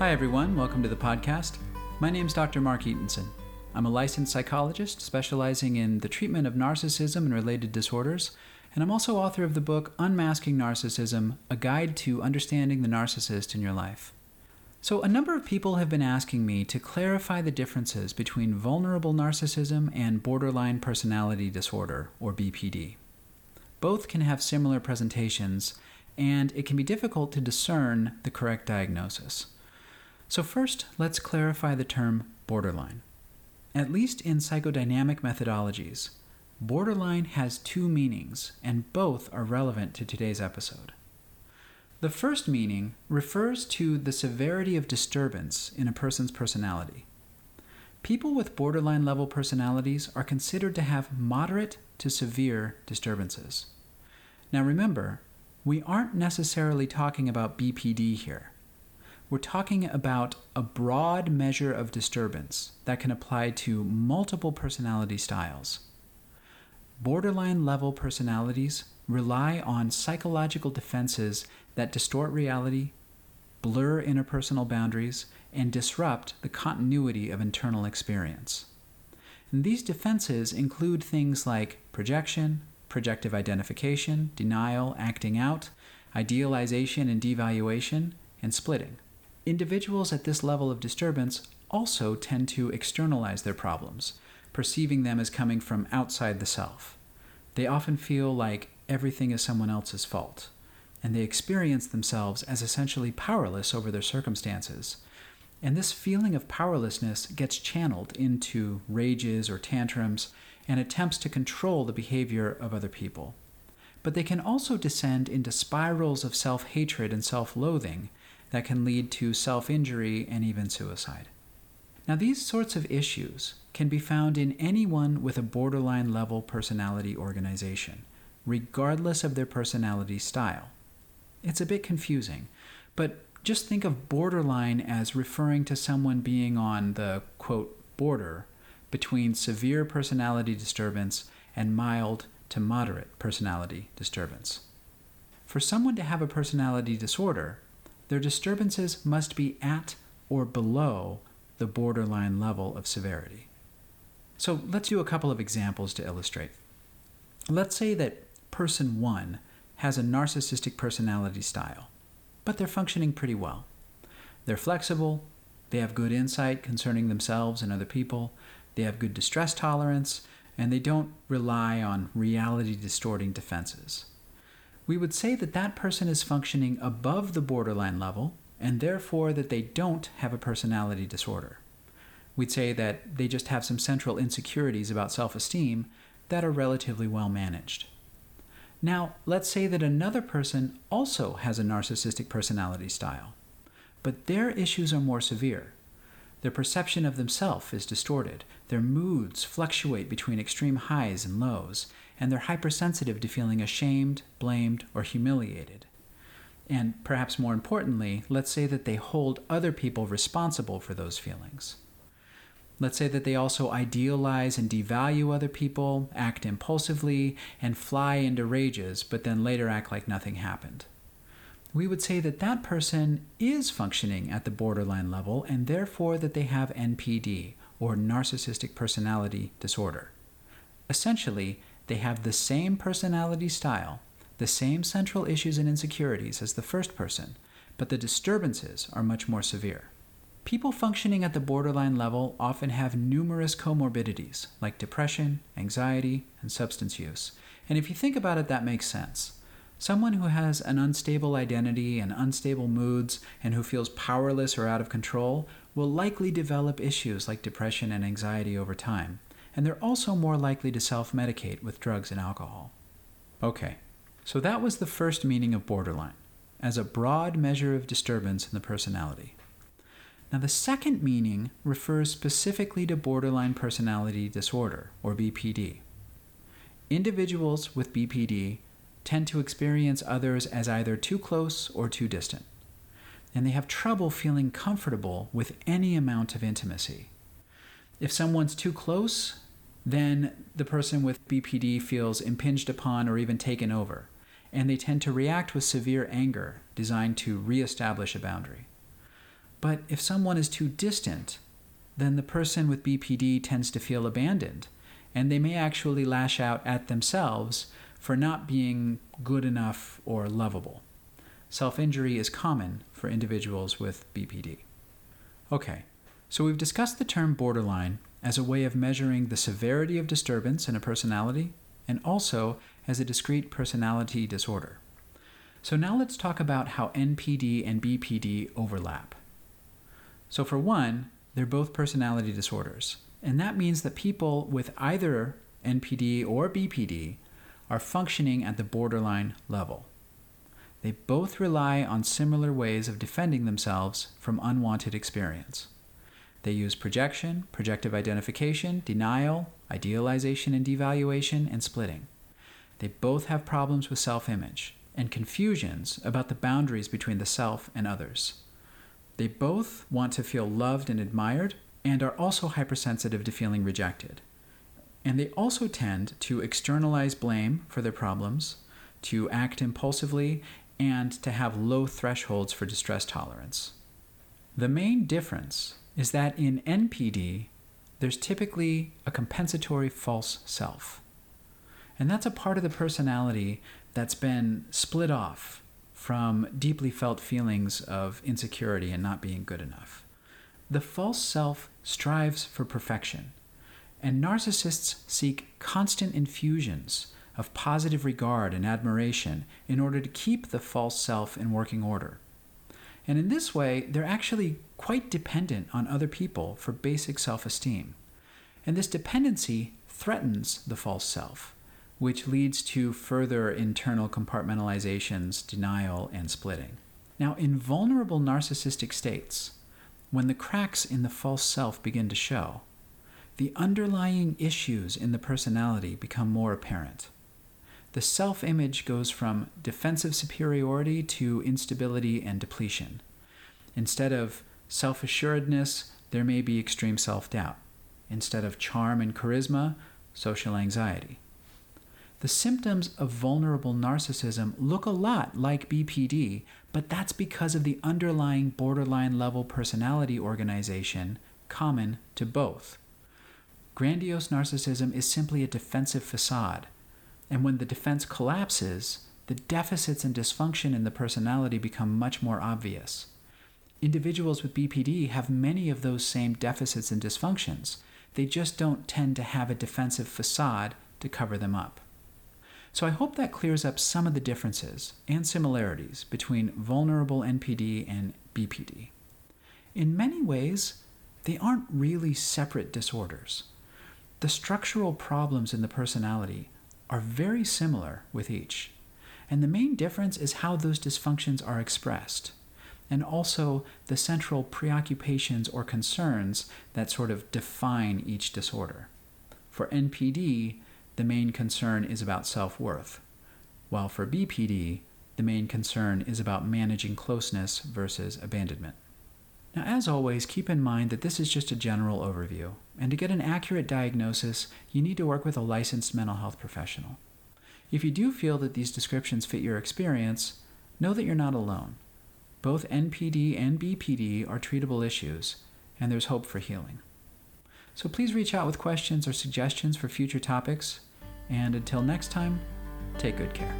Hi, everyone. Welcome to the podcast. My name is Dr. Mark Ettensohn. I'm a licensed psychologist specializing in the treatment of narcissism and related disorders, and I'm also author of the book Unmasking Narcissism A Guide to Understanding the Narcissist in Your Life. So, a number of people have been asking me to clarify the differences between vulnerable narcissism and borderline personality disorder, or BPD. Both can have similar presentations, and it can be difficult to discern the correct diagnosis. So, first, let's clarify the term borderline. At least in psychodynamic methodologies, borderline has two meanings, and both are relevant to today's episode. The first meaning refers to the severity of disturbance in a person's personality. People with borderline level personalities are considered to have moderate to severe disturbances. Now remember, we aren't necessarily talking about BPD here. We're talking about a broad measure of disturbance that can apply to multiple personality styles. Borderline level personalities rely on psychological defenses that distort reality, blur interpersonal boundaries, and disrupt the continuity of internal experience. And these defenses include things like projection, projective identification, denial, acting out, idealization and devaluation, and splitting. Individuals at this level of disturbance also tend to externalize their problems, perceiving them as coming from outside the self. They often feel like everything is someone else's fault, and they experience themselves as essentially powerless over their circumstances. And this feeling of powerlessness gets channeled into rages or tantrums and attempts to control the behavior of other people. But they can also descend into spirals of self hatred and self loathing that can lead to self injury and even suicide. Now, these sorts of issues can be found in anyone with a borderline level personality organization, regardless of their personality style. It's a bit confusing, but just think of borderline as referring to someone being on the quote border between severe personality disturbance and mild to moderate personality disturbance. For someone to have a personality disorder, their disturbances must be at or below the borderline level of severity. So let's do a couple of examples to illustrate. Let's say that person one has a narcissistic personality style, but they're functioning pretty well. They're flexible, they have good insight concerning themselves and other people, they have good distress tolerance, and they don't rely on reality distorting defenses. We would say that that person is functioning above the borderline level, and therefore that they don't have a personality disorder. We'd say that they just have some central insecurities about self esteem that are relatively well managed. Now, let's say that another person also has a narcissistic personality style, but their issues are more severe. Their perception of themselves is distorted. Their moods fluctuate between extreme highs and lows, and they're hypersensitive to feeling ashamed, blamed, or humiliated. And perhaps more importantly, let's say that they hold other people responsible for those feelings. Let's say that they also idealize and devalue other people, act impulsively, and fly into rages, but then later act like nothing happened we would say that that person is functioning at the borderline level and therefore that they have NPD, or narcissistic personality disorder. Essentially, they have the same personality style, the same central issues and insecurities as the first person, but the disturbances are much more severe. People functioning at the borderline level often have numerous comorbidities like depression, anxiety, and substance use. And if you think about it, that makes sense. Someone who has an unstable identity and unstable moods and who feels powerless or out of control will likely develop issues like depression and anxiety over time, and they're also more likely to self medicate with drugs and alcohol. Okay, so that was the first meaning of borderline, as a broad measure of disturbance in the personality. Now, the second meaning refers specifically to borderline personality disorder, or BPD. Individuals with BPD tend to experience others as either too close or too distant, and they have trouble feeling comfortable with any amount of intimacy. If someone's too close, then the person with BPD feels impinged upon or even taken over, and they tend to react with severe anger designed to reestablish a boundary. But if someone is too distant, then the person with BPD tends to feel abandoned, and they may actually lash out at themselves for not being good enough or lovable. Self injury is common for individuals with BPD. Okay, so we've discussed the term borderline as a way of measuring the severity of disturbance in a personality and also as a discrete personality disorder. So now let's talk about how NPD and BPD overlap. So, for one, they're both personality disorders, and that means that people with either NPD or BPD are functioning at the borderline level. They both rely on similar ways of defending themselves from unwanted experience. They use projection, projective identification, denial, idealization and devaluation, and splitting. They both have problems with self image and confusions about the boundaries between the self and others. They both want to feel loved and admired and are also hypersensitive to feeling rejected. And they also tend to externalize blame for their problems, to act impulsively, and to have low thresholds for distress tolerance. The main difference is that in NPD, there's typically a compensatory false self. And that's a part of the personality that's been split off from deeply felt feelings of insecurity and not being good enough. The false self strives for perfection, and narcissists seek constant infusions of positive regard and admiration in order to keep the false self in working order. And in this way, they're actually quite dependent on other people for basic self esteem. And this dependency threatens the false self, which leads to further internal compartmentalizations, denial, and splitting. Now, in vulnerable narcissistic states, when the cracks in the false self begin to show, the underlying issues in the personality become more apparent. The self image goes from defensive superiority to instability and depletion. Instead of self assuredness, there may be extreme self doubt. Instead of charm and charisma, social anxiety. The symptoms of vulnerable narcissism look a lot like BPD, but that's because of the underlying borderline level personality organization common to both. Grandiose narcissism is simply a defensive facade, and when the defense collapses, the deficits and dysfunction in the personality become much more obvious. Individuals with BPD have many of those same deficits and dysfunctions. They just don't tend to have a defensive facade to cover them up. So I hope that clears up some of the differences and similarities between vulnerable NPD and BPD. In many ways, they aren't really separate disorders. The structural problems in the personality are very similar with each, and the main difference is how those dysfunctions are expressed and also the central preoccupations or concerns that sort of define each disorder. For NPD, the main concern is about self worth, while for BPD, the main concern is about managing closeness versus abandonment. Now, as always, keep in mind that this is just a general overview, and to get an accurate diagnosis, you need to work with a licensed mental health professional. If you do feel that these descriptions fit your experience, know that you're not alone. Both NPD and BPD are treatable issues, and there's hope for healing. So please reach out with questions or suggestions for future topics, and until next time, take good care.